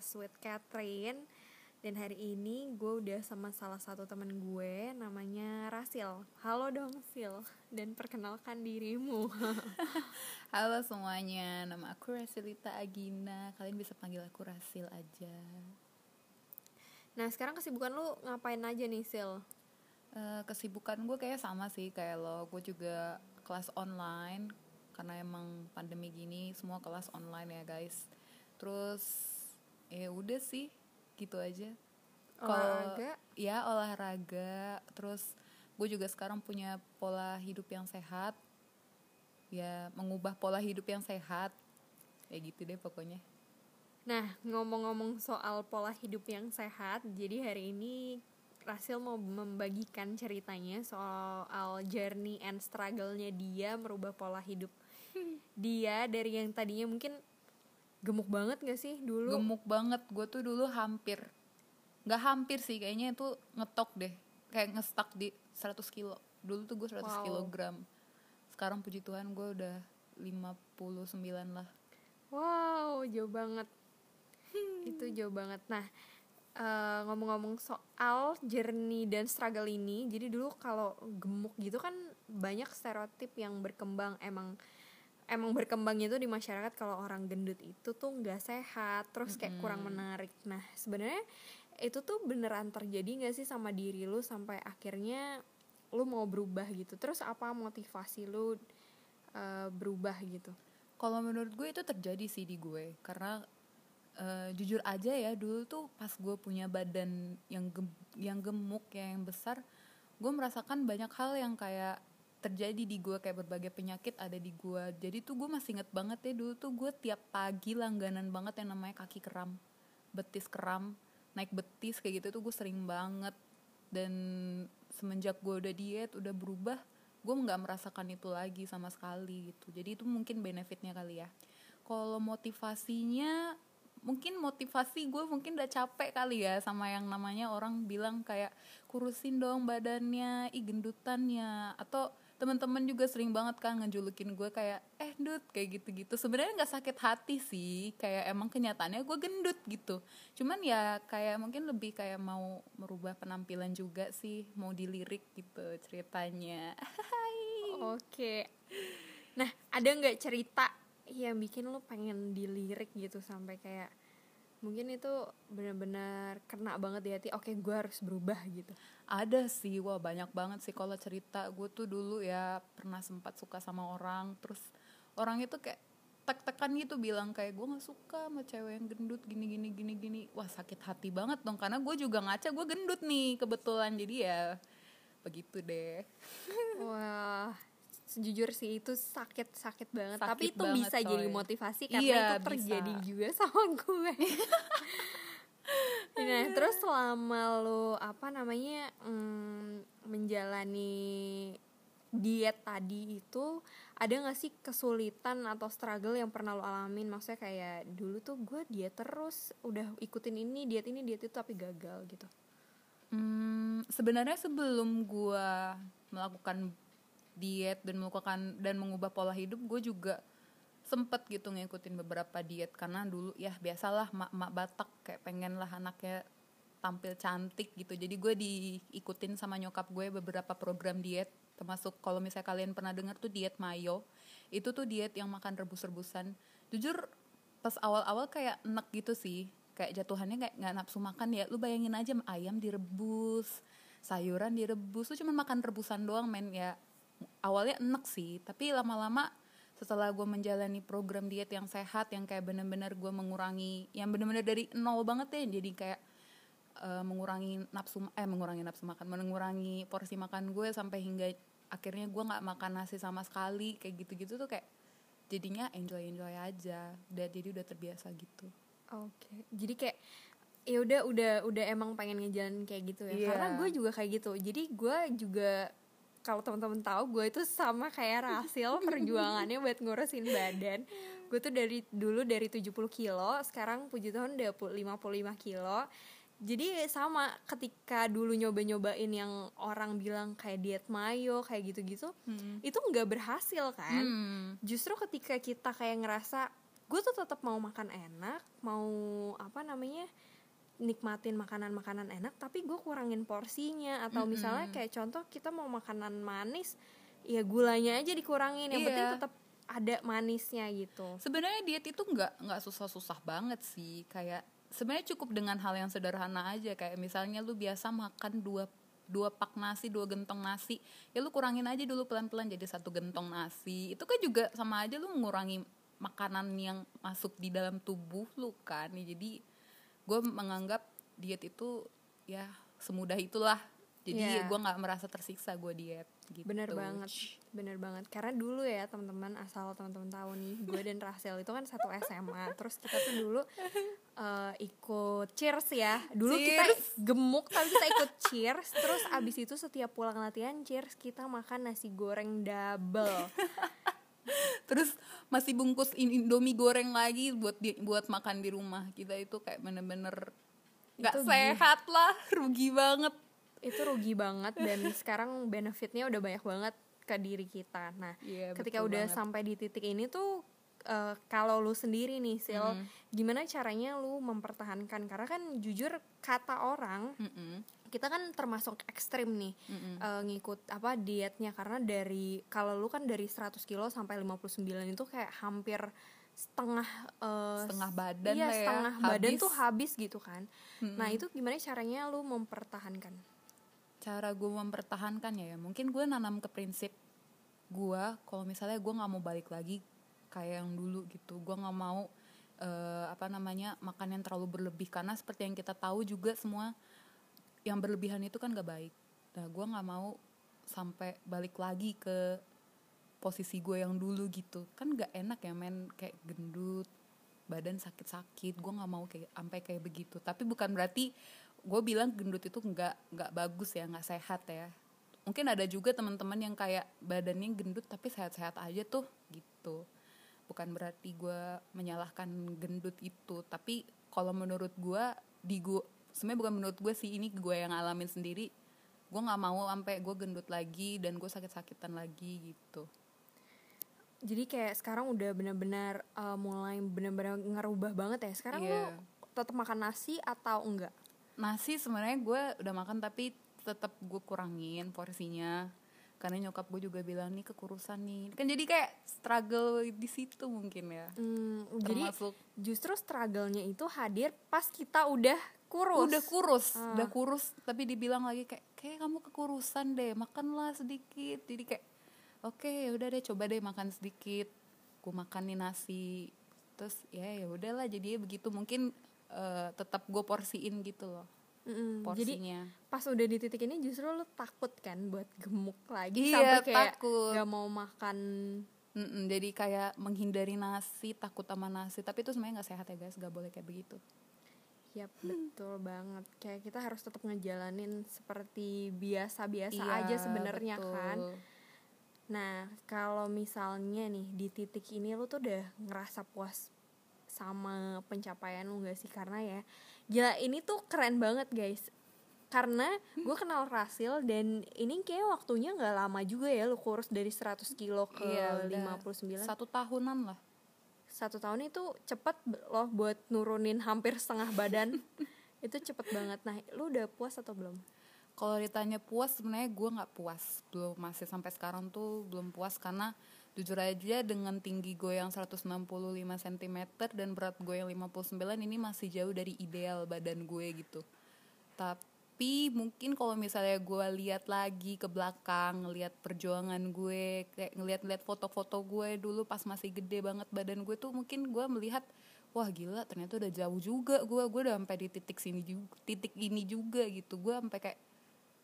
podcast with Catherine dan hari ini gue udah sama salah satu temen gue namanya Rasil. Halo dong Sil dan perkenalkan dirimu. Halo semuanya, nama aku Rasilita Agina. Kalian bisa panggil aku Rasil aja. Nah sekarang kesibukan lu ngapain aja nih Sil? Uh, kesibukan gue kayak sama sih kayak lo. Gue juga kelas online karena emang pandemi gini semua kelas online ya guys terus ya udah sih gitu aja. Olahraga? ya olahraga terus gue juga sekarang punya pola hidup yang sehat. Ya mengubah pola hidup yang sehat. Ya gitu deh pokoknya. Nah ngomong-ngomong soal pola hidup yang sehat jadi hari ini Rasil mau membagikan ceritanya soal journey and struggle-nya dia merubah pola hidup dia dari yang tadinya mungkin gemuk banget gak sih dulu? Gemuk banget. Gue tuh dulu hampir nggak hampir sih. Kayaknya itu ngetok deh. Kayak ngestak di 100 kilo. Dulu tuh gue 100 wow. kilogram. Sekarang puji Tuhan gue udah 59 lah. Wow jauh banget. Itu jauh banget. Nah ngomong ngomong-ngomong soal journey dan struggle ini jadi dulu kalau gemuk gitu kan banyak stereotip yang berkembang. Emang emang berkembangnya itu di masyarakat kalau orang gendut itu tuh nggak sehat terus kayak hmm. kurang menarik. Nah sebenarnya itu tuh beneran terjadi nggak sih sama diri lu sampai akhirnya lu mau berubah gitu? Terus apa motivasi lu uh, berubah gitu? Kalau menurut gue itu terjadi sih di gue karena uh, jujur aja ya dulu tuh pas gue punya badan yang gem yang gemuk ya yang besar gue merasakan banyak hal yang kayak terjadi di gue kayak berbagai penyakit ada di gue jadi tuh gue masih inget banget ya dulu tuh gue tiap pagi langganan banget yang namanya kaki keram betis keram naik betis kayak gitu tuh gue sering banget. Dan semenjak gue udah diet udah berubah gue nggak merasakan itu lagi sama sekali gitu. Jadi itu mungkin benefitnya kali ya. Kalau motivasinya mungkin motivasi gue mungkin udah capek kali ya sama yang namanya orang bilang kayak kurusin dong badannya ih gendutannya. Atau teman-teman juga sering banget kan ngejulukin gue kayak eh dud kayak gitu-gitu. Sebenarnya nggak sakit hati sih kayak emang kenyataannya gue gendut gitu. Cuman ya kayak mungkin lebih kayak mau merubah penampilan juga sih mau dilirik gitu ceritanya. Oke. Nah ada nggak cerita yang bikin lo pengen dilirik gitu sampai kayak mungkin itu benar-benar kena banget di hati oke gue harus berubah gitu. Ada sih wah banyak banget sih kalau cerita. Gue tuh dulu ya pernah sempat suka sama orang terus orang itu kayak tek-tekan gitu bilang kayak gue nggak suka sama cewek yang gendut gini gini gini gini. Wah sakit hati banget dong karena gue juga ngaca gue gendut nih kebetulan. Jadi ya begitu deh. Wah sejujur sih itu sakit sakit banget. Sakit tapi itu banget, bisa jadi motivasi karena iya, itu terjadi bisa. juga sama gue. Nah terus selama lo apa namanya mm, menjalani diet tadi itu ada gak sih kesulitan atau struggle yang pernah lo alamin? Maksudnya kayak dulu tuh gue diet terus udah ikutin ini diet ini diet itu tapi gagal gitu. Hmm, sebenarnya sebelum gue melakukan diet dan melakukan dan mengubah pola hidup gue juga sempet gitu ngikutin beberapa diet. Karena dulu ya biasalah mak-mak Batak kayak pengen lah anaknya tampil cantik gitu. Jadi gue diikutin sama nyokap gue beberapa program diet. Termasuk kalau misalnya kalian pernah dengar tuh diet mayo. Itu tuh diet yang makan rebus-rebusan. Jujur pas awal-awal kayak enak gitu sih. Kayak jatuhannya kayak nggak nafsu makan ya. Lu bayangin aja ayam direbus sayuran direbus. Lu cuma makan rebusan doang men ya awalnya enak sih tapi lama-lama setelah gue menjalani program diet yang sehat yang kayak bener-bener gue mengurangi yang bener-bener dari nol banget ya jadi kayak uh, mengurangi nafsu eh mengurangi nafsu makan mengurangi porsi makan gue sampai hingga akhirnya gue nggak makan nasi sama sekali kayak gitu-gitu tuh kayak jadinya enjoy enjoy aja udah jadi udah terbiasa gitu oke okay. jadi kayak ya udah udah udah emang pengen ngejalan kayak gitu ya yeah. karena gue juga kayak gitu jadi gue juga kalau teman-teman tahu gue itu sama kayak Rasil perjuangannya buat ngurusin badan gue tuh dari dulu dari 70 kilo sekarang puji Tuhan udah 55 kilo jadi sama ketika dulu nyoba-nyobain yang orang bilang kayak diet mayo kayak gitu-gitu hmm. itu nggak berhasil kan hmm. justru ketika kita kayak ngerasa gue tuh tetap mau makan enak mau apa namanya nikmatin makanan-makanan enak tapi gue kurangin porsinya. Atau Mm-mm. misalnya kayak contoh kita mau makanan manis ya gulanya aja dikurangin. Yang Iya. penting tetap ada manisnya gitu. Sebenarnya diet itu nggak nggak susah-susah banget sih. Kayak sebenarnya cukup dengan hal yang sederhana aja. Kayak misalnya lu biasa makan dua dua pak nasi dua gentong nasi. Ya lu kurangin aja dulu pelan-pelan jadi satu gentong nasi. Itu kan juga sama aja lu mengurangi makanan yang masuk di dalam tubuh lu kan. Ya, jadi gue menganggap diet itu ya semudah itulah. Jadi Iya. gue nggak merasa tersiksa gue diet gitu. Bener banget bener banget. Karena dulu ya teman-teman asal teman-teman tahu nih gue dan Rahel itu kan satu SMA terus kita tuh dulu eh, ikut cheers ya. Dulu kita Cheers. gemuk tapi kita ikut cheers. Terus abis itu setiap pulang latihan cheers kita makan nasi goreng double terus masih bungkus in- indomie goreng lagi buat di, buat makan di rumah. Kita itu kayak bener-bener nggak Itu sehat lah rugi banget. Itu rugi banget dan sekarang benefitnya udah banyak banget ke diri kita. Nah Iya, ketika udah banget. sampai di titik ini tuh eh, kalau lu sendiri nih sil Hmm. gimana caranya lu mempertahankan? Karena kan jujur kata orang Mm-mm, kita kan termasuk ekstrim nih mm-mm. eh, ngikut apa dietnya karena dari kalau lu kan dari 100 kilo sampai 59 itu kayak hampir setengah eh, setengah badan iya lah ya setengah badan habis. tuh habis gitu kan Mm-mm. nah itu gimana caranya lu mempertahankan cara gue mempertahankannya ya mungkin gue nanam ke prinsip gue kalau misalnya gue nggak mau balik lagi kayak yang dulu gitu gue nggak mau eh, apa namanya makan yang terlalu berlebih karena seperti yang kita tahu juga semua yang berlebihan itu kan gak baik. Nah gue nggak mau sampai balik lagi ke posisi gue yang dulu gitu. Kan gak enak ya men. Kayak gendut badan sakit-sakit. Gue nggak mau kayak sampai kayak begitu. Tapi bukan berarti gue bilang gendut itu nggak nggak bagus ya nggak sehat ya. Mungkin ada juga teman-teman yang kayak badannya gendut tapi sehat-sehat aja tuh gitu. Bukan berarti gue menyalahkan gendut itu. Tapi kalau menurut gue di gue sebenarnya bukan menurut gue sih ini gue yang ngalamin sendiri. Gue nggak mau sampai gue gendut lagi dan gue sakit-sakitan lagi gitu. Jadi kayak sekarang udah benar-benar eh, mulai benar-benar ngerubah banget ya. Sekarang Iya. lu tetap makan nasi atau enggak? Nasi sebenarnya gue udah makan tapi tetap gue kurangin porsinya. Karena nyokap gue juga bilang nih kekurusan nih. Kan jadi kayak struggle di situ mungkin ya. Hmm, jadi termasuk justru struggle-nya itu hadir pas kita udah kurus. Udah kurus Ah. udah kurus tapi dibilang lagi kayak kayak kamu kekurusan deh makanlah sedikit. Jadi kayak oke ya udah deh coba deh makan sedikit. Gue makan nih nasi terus ya ya udahlah jadinya begitu. Mungkin eh, tetap gue porsiin gitu loh jadi porsinya. pas udah di titik ini justru lu takut kan buat gemuk lagi Iya, sampai kayak takut. gak mau makan? Mm-mm, jadi kayak menghindari nasi takut sama nasi. Tapi itu sebenarnya nggak sehat ya guys nggak boleh kayak begitu Yap, betul banget. Kayak kita harus tetap ngejalanin seperti biasa-biasa Iya, aja sebenarnya kan. Nah, kalau misalnya nih di titik ini lu tuh udah ngerasa puas sama pencapaian lu gak sih? Karena ya, gila ini tuh keren banget guys. Karena gue kenal Rasil dan ini kayak waktunya nggak lama juga ya lu kurus dari 100 kilo ke Iya, udah 59 satu tahunan lah satu tahun itu cepet loh buat nurunin hampir setengah badan. Itu cepet banget. Nah lu udah puas atau belum? Kalau ditanya puas sebenarnya gue nggak puas. Belum masih sampai sekarang tuh belum puas. Karena jujur aja dengan tinggi gue yang 165 cm dan berat gue yang 59 ini masih jauh dari ideal badan gue gitu. Tapi mungkin kalau misalnya gue lihat lagi ke belakang ngelihat perjuangan gue kayak ngelihat-ngelihat foto-foto gue dulu pas masih gede banget badan gue tuh mungkin gue melihat wah gila ternyata udah jauh juga gue gue udah sampai di titik sini juga titik ini juga gitu. Gue sampai kayak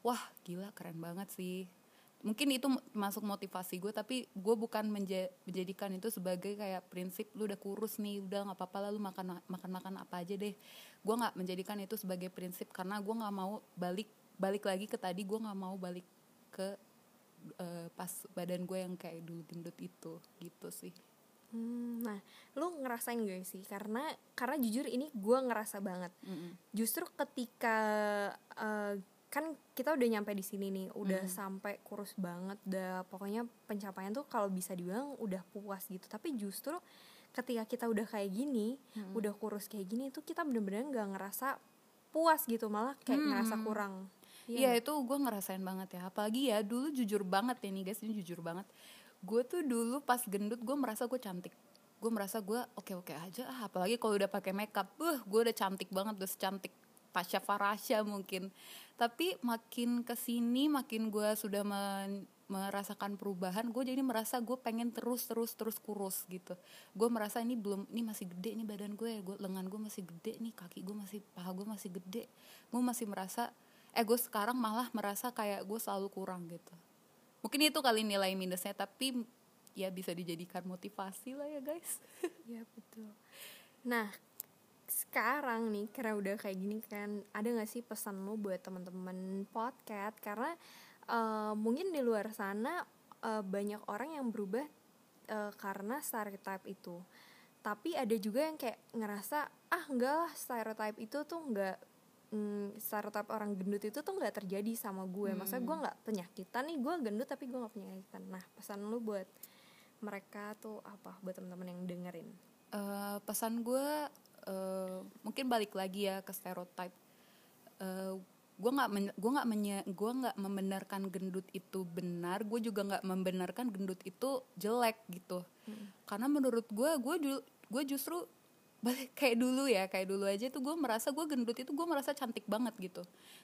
wah gila keren banget sih mungkin itu masuk motivasi gue tapi gue bukan menja- menjadikan itu sebagai kayak prinsip lu udah kurus nih udah nggak apa-apa lah lu makan makan makan apa aja deh. Gue nggak menjadikan itu sebagai prinsip karena gue nggak mau balik balik lagi ke tadi gue nggak mau balik ke eh, pas badan gue yang kayak dulu gendut itu gitu sih. Hmm, nah lu ngerasain gak sih? Karena karena jujur ini gue ngerasa banget. Mm-mm. justru ketika eh, kan kita udah nyampe di sini nih udah Hmm. sampai kurus banget udah pokoknya pencapaian tuh kalau bisa dibilang udah puas gitu. Tapi justru ketika kita udah kayak gini udah kurus kayak gini itu kita bener-bener nggak ngerasa puas gitu malah kayak Hmm. ngerasa kurang. Iya itu gue ngerasain banget ya. Apalagi ya dulu jujur banget ya nih guys Ini jujur banget. Gue tuh dulu pas gendut gue merasa gue cantik. Gue merasa gue oke-oke aja ah, Apalagi kalau udah pakai makeup. Buh gue udah cantik banget Udah secantik Tasya Farasya mungkin. Tapi makin ke sini Makin gue sudah men- merasakan perubahan Gue jadi merasa gue pengen terus terus terus kurus gitu. Gue merasa ini belum Ini masih gede nih badan gue ya. Gue lengan gue masih gede nih Kaki gue masih Paha gue masih gede. Gue masih merasa eh gue sekarang malah merasa kayak gue selalu kurang gitu. Mungkin itu kali nilai minusnya tapi ya bisa dijadikan motivasi lah ya guys. Iya betul. Nah sekarang nih karena udah kayak gini kan ada nggak sih pesan lo buat teman-teman podcast karena eh, mungkin di luar sana eh, banyak orang yang berubah eh, karena stereotype itu. Tapi ada juga yang kayak ngerasa ah enggak lah stereotype itu tuh enggak mm, stereotype orang gendut itu tuh nggak terjadi sama gue. Maksudnya gue nggak penyakitan nih gue gendut tapi gue nggak penyakitan. Nah pesan lo buat mereka tuh apa buat teman-teman yang dengerin? Eh, pesan gue eh, mungkin balik lagi ya ke stereotype. Eh, gue nggak gue nggak gue nggak membenarkan gendut itu benar gue juga nggak membenarkan gendut itu jelek gitu. Karena menurut gue gue ju- gue justru balik kayak dulu ya kayak dulu aja tuh gue merasa gue gendut itu gue merasa cantik banget gitu.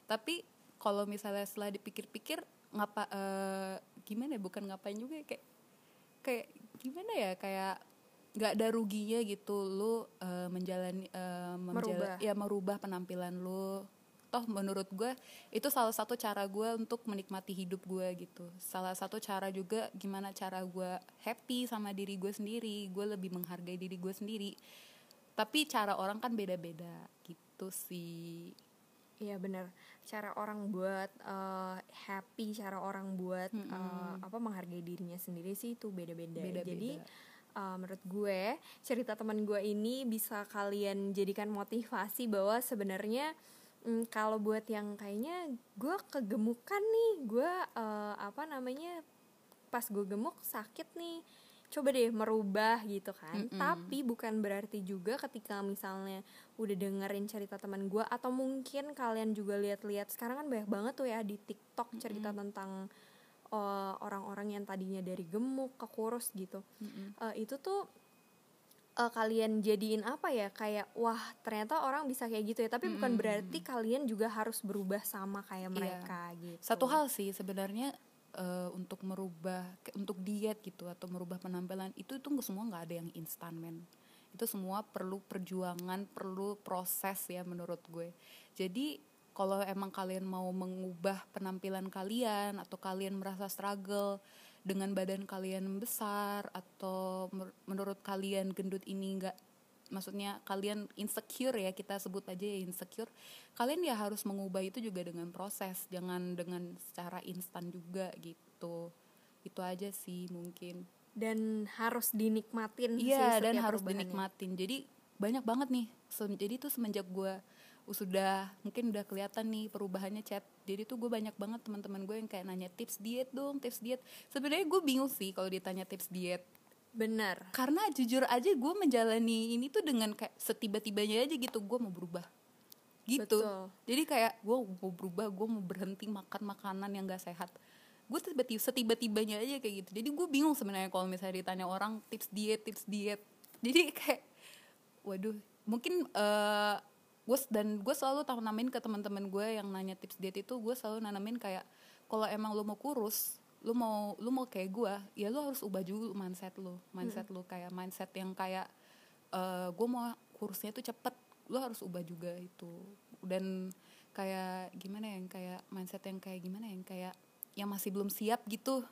Tapi kalau misalnya setelah dipikir-pikir ngapa eh, gimana ya bukan ngapain juga ya, kayak kayak gimana ya kayak nggak ada ruginya gitu lu eh, menjalani eh, menjala- Merubah. ya merubah penampilan lu toh menurut gue itu salah satu cara gue untuk menikmati hidup gue gitu salah satu cara juga gimana cara gue happy sama diri gue sendiri gue lebih menghargai diri gue sendiri tapi cara orang kan beda-beda gitu sih Iya benar. Cara orang buat eh, happy, cara orang buat eh, apa menghargai dirinya sendiri sih itu beda-beda. Beda-beda. Jadi eh, menurut gue cerita teman gue ini bisa kalian jadikan motivasi bahwa sebenarnya mm, kalau buat yang kayaknya gue kegemukan nih, gue eh, apa namanya pas gue gemuk sakit nih coba deh merubah gitu kan Mm-mm. tapi bukan berarti juga ketika misalnya udah dengerin cerita teman gue atau mungkin kalian juga lihat-lihat sekarang kan banyak banget tuh ya di TikTok cerita tentang uh, orang-orang yang tadinya dari gemuk ke kurus gitu Mm-mm. Uh, itu tuh uh, kalian jadiin apa ya kayak wah ternyata orang bisa kayak gitu ya tapi bukan berarti kalian juga harus berubah sama kayak Iya. mereka gitu Satu hal sih sebenarnya eh, untuk merubah untuk diet gitu atau merubah penampilan itu itu semua nggak ada yang instan men. Itu semua perlu perjuangan, perlu proses ya menurut gue. Jadi kalau emang kalian mau mengubah penampilan kalian atau kalian merasa struggle dengan badan kalian besar atau menurut kalian gendut ini nggak maksudnya kalian insecure ya kita sebut aja ya insecure kalian ya harus mengubah itu juga dengan proses jangan dengan secara instan juga gitu. Itu aja sih mungkin. Dan harus dinikmatin iya dan harus dinikmatin. Jadi banyak banget nih jadi tuh semenjak gue sudah mungkin udah kelihatan nih perubahannya chat. Jadi tuh gue banyak banget teman-teman gue yang kayak nanya tips diet dong tips diet. Sebenarnya gue bingung sih kalau ditanya tips diet. Benar. Karena jujur aja gue menjalani ini tuh dengan kayak setiba-tibanya aja gitu gue mau berubah. Gitu. Betul. jadi kayak gue mau berubah gue mau berhenti makan makanan yang gak sehat. Gue tiba-tiba setiba-tibanya aja kayak gitu. Jadi gue bingung sebenarnya kalau misalnya ditanya orang tips diet tips diet. Jadi kayak waduh mungkin eh gue dan gue selalu tahu namain ke teman-teman gue yang nanya tips diet itu gue selalu nanamin kayak kalau emang lo mau kurus lu mau lu mau kayak gue ya lu harus ubah dulu mindset lu mindset lu kayak mindset yang kayak eh gue mau kurusnya tuh cepet lu harus ubah juga itu. Dan kayak gimana ya yang kayak mindset yang kayak gimana ya, yang kayak yang masih belum siap gitu.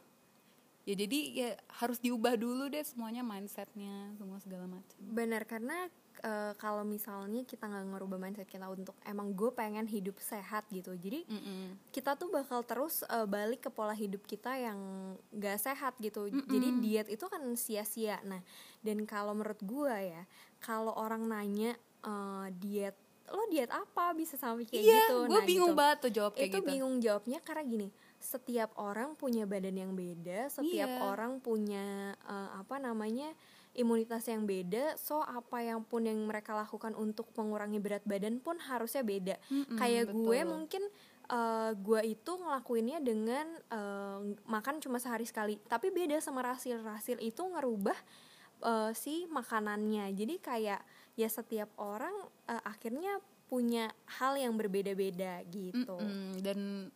Ya jadi ya harus diubah dulu deh semuanya mindsetnya semua segala macam. Benar karena eh, kalau misalnya kita nggak ngerubah mindset kita untuk emang gue pengen hidup sehat gitu. Jadi Mm-mm. kita tuh bakal terus eh, balik ke pola hidup kita yang gak sehat gitu. Jadi diet itu kan sia-sia. Nah dan kalau menurut gue ya kalau orang nanya eh, diet lo diet apa? Bisa sampai kayak iya gitu. gue Nah, bingung gitu. banget tuh jawab kayak itu gitu. bingung jawabnya karena gini setiap orang punya badan yang beda setiap Iya. orang punya eh, apa namanya imunitas yang beda so apa yang pun yang mereka lakukan untuk mengurangi berat badan pun harusnya beda. Mm-mm, kayak gue betul. mungkin eh, gue itu ngelakuinnya dengan eh, makan cuma sehari sekali tapi beda sama rasil. Rasil itu ngerubah eh, si makanannya. Jadi kayak ya setiap orang eh, akhirnya punya hal yang berbeda-beda gitu. Mm-mm, dan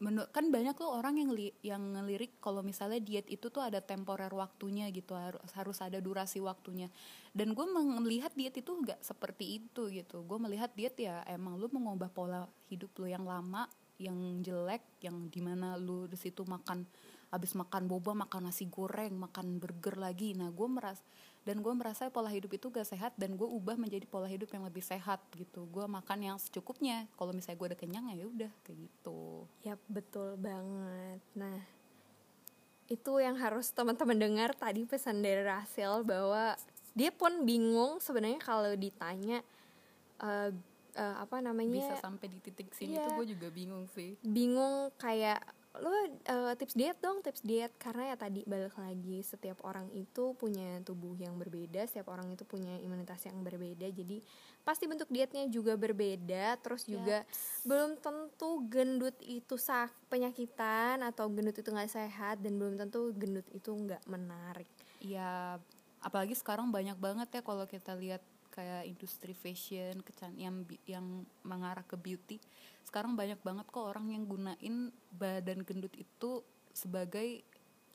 menu- kan banyak tuh orang yang li- yang ngelirik kalau misalnya diet itu tuh ada temporer waktunya gitu harus harus ada durasi waktunya. Dan gue melihat diet itu nggak seperti itu gitu. Gue melihat diet ya emang lu mengubah pola hidup lu yang lama yang jelek yang di mana lu di situ makan habis makan boba makan nasi goreng makan burger lagi. Nah gue meras dan gue merasa pola hidup itu gak sehat dan gue ubah menjadi pola hidup yang lebih sehat gitu. Gue makan yang secukupnya. Kalau misalnya gue udah kenyang ya udah kayak gitu. Yap, betul banget. Nah, itu yang harus teman-teman dengar tadi pesan dari Rasil bahwa dia pun bingung sebenarnya kalau ditanya eh, eh, apa namanya? Bisa sampai di titik sini Iya. tuh gue juga bingung sih. Bingung kayak lo eh, tips diet dong tips diet. Karena ya tadi balik lagi setiap orang itu punya tubuh yang berbeda setiap orang itu punya imunitas yang berbeda. Jadi pasti bentuk dietnya juga berbeda. Terus juga belum tentu gendut itu sak penyakitan atau gendut itu nggak sehat dan belum tentu gendut itu nggak menarik. Ya apalagi sekarang banyak banget ya kalau kita lihat kayak industri fashion kecan yang yang mengarah ke beauty sekarang banyak banget kok orang yang gunain badan gendut itu sebagai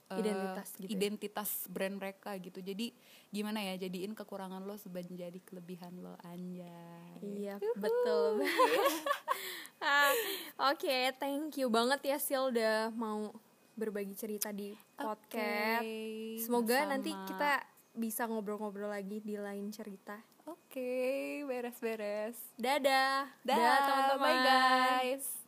eh, Identitas gitu ya? identitas brand mereka gitu jadi gimana ya jadiin kekurangan lo sebagai jadi kelebihan lo anjay Iya, betul banget. Ah, Oke, thank you banget ya Sil udah mau berbagi cerita di podcast. Semoga nanti sama. kita bisa ngobrol-ngobrol lagi di lain cerita. Oke, beres-beres. Dadah. Dah, Dah, teman-teman. bye guys.